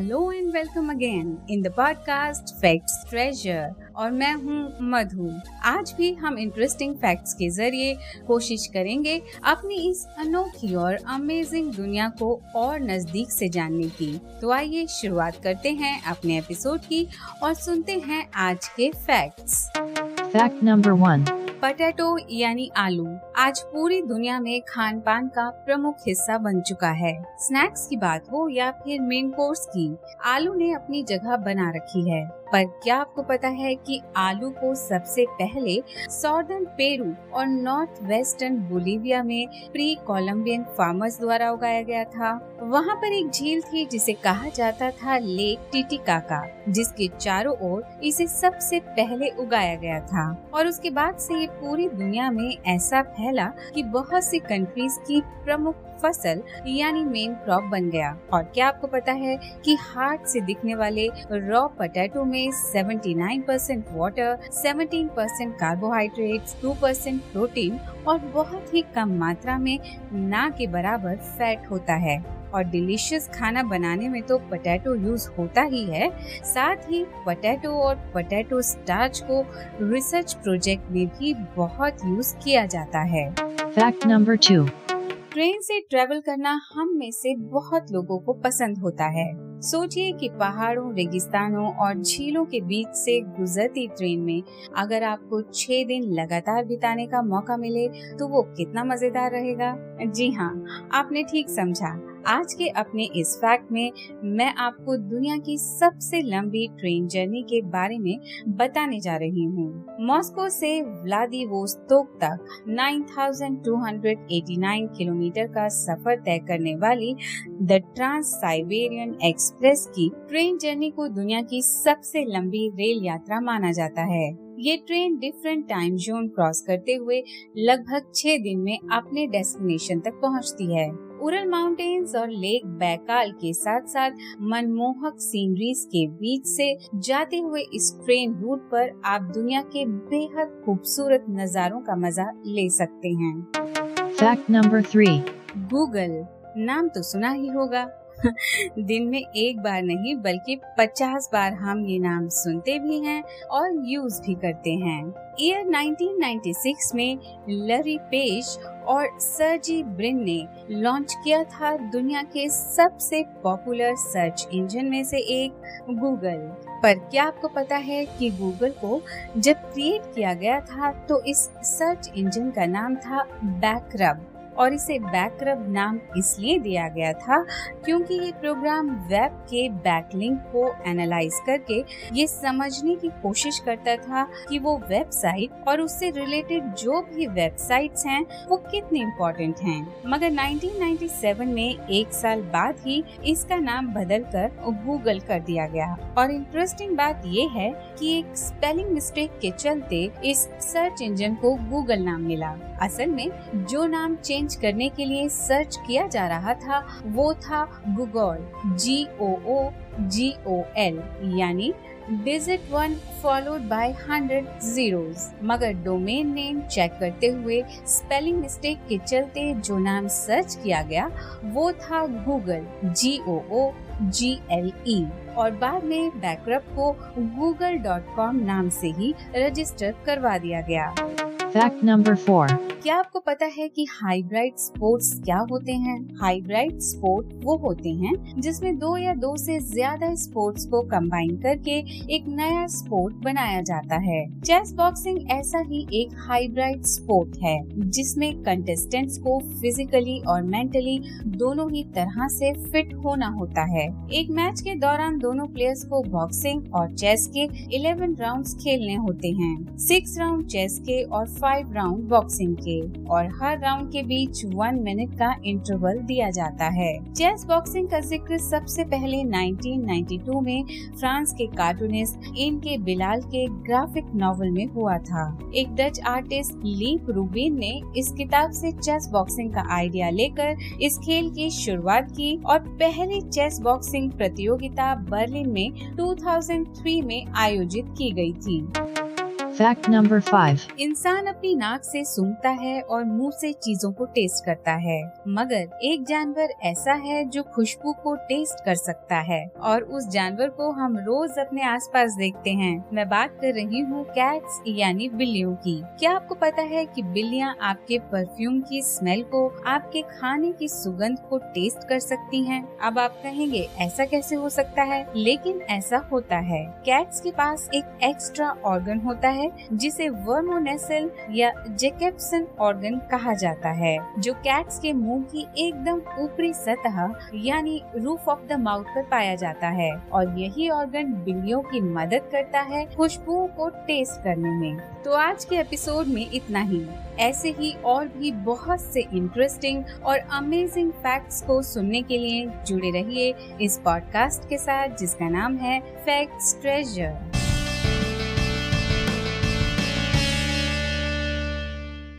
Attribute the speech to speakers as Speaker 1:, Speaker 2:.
Speaker 1: Hello and welcome again in the podcast facts treasure और मैं हूँ मधु। आज भी हम इंटरेस्टिंग फैक्ट्स के ज़रिए कोशिश करेंगे अपनी इस अनोखी और अमेजिंग दुनिया को और नज़दीक से जानने की। तो आइए शुरुआत करते हैं अपने एपिसोड की और सुनते हैं आज के facts
Speaker 2: fact number one
Speaker 1: potato यानी आलू आज पूरी दुनिया में खान पान का प्रमुख हिस्सा बन चुका है। स्नैक्स की बात हो या फिर मेन कोर्स की, आलू ने अपनी जगह बना रखी है। पर क्या आपको पता है कि आलू को सबसे पहले सॉर्दर्न पेरू और नॉर्थ वेस्टर्न बोलीविया में प्री कोलम्बियन फार्मर्स द्वारा उगाया गया था। वहाँ पर एक झील थी जिसे कहा जाता था लेक टिटिकाका जिसके चारों ओर इसे सबसे पहले उगाया गया था। और उसके बाद से ये पूरी दुनिया में ऐसा फैला कि बहुत सी कंट्रीज़ की प्रमुख फ़सल, यानी मेन क्रॉप बन गया। और क्या आपको पता है कि हाथ से दिखने वाले रॉ पटेटो में 79 percent water 17 percent carbohydrate 2 percent protein और बहुत ही कम मात्रा में ना के बराबर फैट होता है। और डिलीशियस खाना बनाने में तो पोटैटो यूज़ होता ही है। साथ ही पोटैटो और पोटैटो स्टार्च को रिसर्च प्रोजेक्ट में भी बहुत यूज़ किया जाता है।
Speaker 2: फैक्ट नंबर टू
Speaker 1: ट्रेन से ट्रेवल करना हम में से बहुत लोगों को पसंद होता है। सोचिए कि पहाड़ों, रेगिस्तानों और झीलों के बीच से गुजरती ट्रेन में अगर आपको छह दिन लगातार बिताने का मौका मिले तो वो कितना मज़ेदार रहेगा? जी हाँ आपने ठीक समझा। आज के अपने इस फैक्ट में मैं आपको दुनिया की सबसे लंबी ट्रेन जर्नी के बारे में बताने जा रही हूँ। मॉस्को से व्लादिवोस्तोक तक 9,289 किलोमीटर का सफ़र तय करने वाली द ट्रांस साइबेरियन एक्सप्रेस की ट्रेन जर्नी को दुनिया की सबसे लंबी रेल यात्रा माना जाता है। ये train different time zone cross करते हुए लगभग छह दिन में अपने डेस्टिनेशन तक पहुँचती है। उरल माउंटेन्स और लेक बैकाल के साथ साथ मनमोहक सीनरीज के बीच से जाते हुए इस ट्रेन रूट पर आप दुनिया के बेहद खूबसूरत नज़ारों का मज़ा ले सकते हैं।
Speaker 2: फैक्ट नंबर थ्री
Speaker 1: गूगल नाम तो सुना ही होगा। दिन में एक बार नहीं, बल्कि पचास बार हम ये नाम सुनते भी हैं और यूज़ भी करते हैं। ईयर 1996 में लरी पेश और सरजी ब्रिन ने लॉन्च किया था दुनिया के सबसे पॉपुलर सर्च इंजन में से एक गूगल पर क्या आपको पता है कि गूगल को जब क्रिएट किया गया था तो इस सर्च इंजन का नाम था बैकरब और इसे बैकरब नाम इसलिए दिया गया था क्योंकि ये प्रोग्राम वेब के बैकलिंक को एनालाइज करके ये समझने की कोशिश करता था कि वो वेबसाइट और उससे रिलेटेड जो भी वेबसाइट्स हैं, वो कितने इम्पोर्टेंट हैं। मगर 1997 में एक साल बाद ही इसका नाम बदल कर गूगल कर दिया गया। और इंटरेस्टिंग बात ये है कि एक स्पेलिंग मिस्टेक के चलते इस सर्च इंजन को गूगल नाम मिला। असल में जो नाम चेंज करने के लिए सर्च किया जा रहा था, वो था Google G O O G O L यानी digit one followed by hundred zeros मगर डोमेन नेम चेक करते हुए स्पेलिंग मिस्टेक के चलते जो नाम सर्च किया गया, वो था Google G O O G L E और बाद में बैकअप को गूगल डॉट कॉम नाम से ही रजिस्टर करवा दिया गया।
Speaker 2: फैक्ट नंबर फोर
Speaker 1: क्या आपको पता है कि हाइब्रिड स्पोर्ट्स क्या होते हैं? हाइब्रिड स्पोर्ट वो होते हैं जिसमें दो या दो से ज़्यादा स्पोर्ट्स को कंबाइन करके एक नया स्पोर्ट बनाया जाता है। चेस बॉक्सिंग ऐसा ही एक हाइब्रिड स्पोर्ट है, जिसमें कंटेस्टेंट्स को फिजिकली और मेंटली दोनों ही तरह से फिट होना होता है। एक मैच के दौरान दोनों प्लेयर्स को बॉक्सिंग और चेस के 11 राउंड्स खेलने होते हैं। सिक्स राउंड चेस के और फाइव राउंड बॉक्सिंग के और हर राउंड के बीच वन मिनट का इंटरवल दिया जाता है। चेस बॉक्सिंग का ज़िक्र सबसे पहले 1992 में फ्रांस के कार्टूनिस्ट इन के बिलाल के ग्राफिक नॉवल में हुआ था। एक डच आर्टिस्ट लीप रूबिन ने इस किताब से चेस बॉक्सिंग का आइडिया लेकर इस खेल की शुरुआत की और पहली चेस बॉक्सिंग प्रतियोगिता बर्लिन में 2003 में आयोजित की गई थी।
Speaker 2: Fact number 5.
Speaker 1: इंसान अपनी नाक से सूंघता है और मुँह से चीज़ों को टेस्ट करता है। मगर एक जानवर ऐसा है जो खुशबू को टेस्ट कर सकता है और उस जानवर को हम रोज अपने आसपास देखते हैं। मैं बात कर रही हूँ कैट्स यानी बिल्लियों की। क्या आपको पता है कि बिल्लियाँ आपके परफ्यूम की स्मेल को, आपके खाने की सुगंध को टेस्ट कर सकती हैं? अब आप कहेंगे, ऐसा कैसे हो सकता है? लेकिन ऐसा होता है। कैट्स के पास एक एक्स्ट्रा ऑर्गन होता है जिसे वर्मोनेसल या जेकेप्सन ऑर्गन कहा जाता है, जो कैट्स के मुँह की एकदम ऊपरी सतह, यानी रूफ ऑफ़ द माउथ पर पाया जाता है। और यही ऑर्गन बिल्लियों की मदद करता है खुशबुओं को टेस्ट करने में। तो आज के एपिसोड में इतना ही। ऐसे ही और भी बहुत से इंटरेस्टिंग और अमेजिंग फैक्ट्स को सुनने के लिए जुड़े रहिए इस पॉडकास्ट के साथ, जिसका नाम है फैक्ट्स ट्रेजर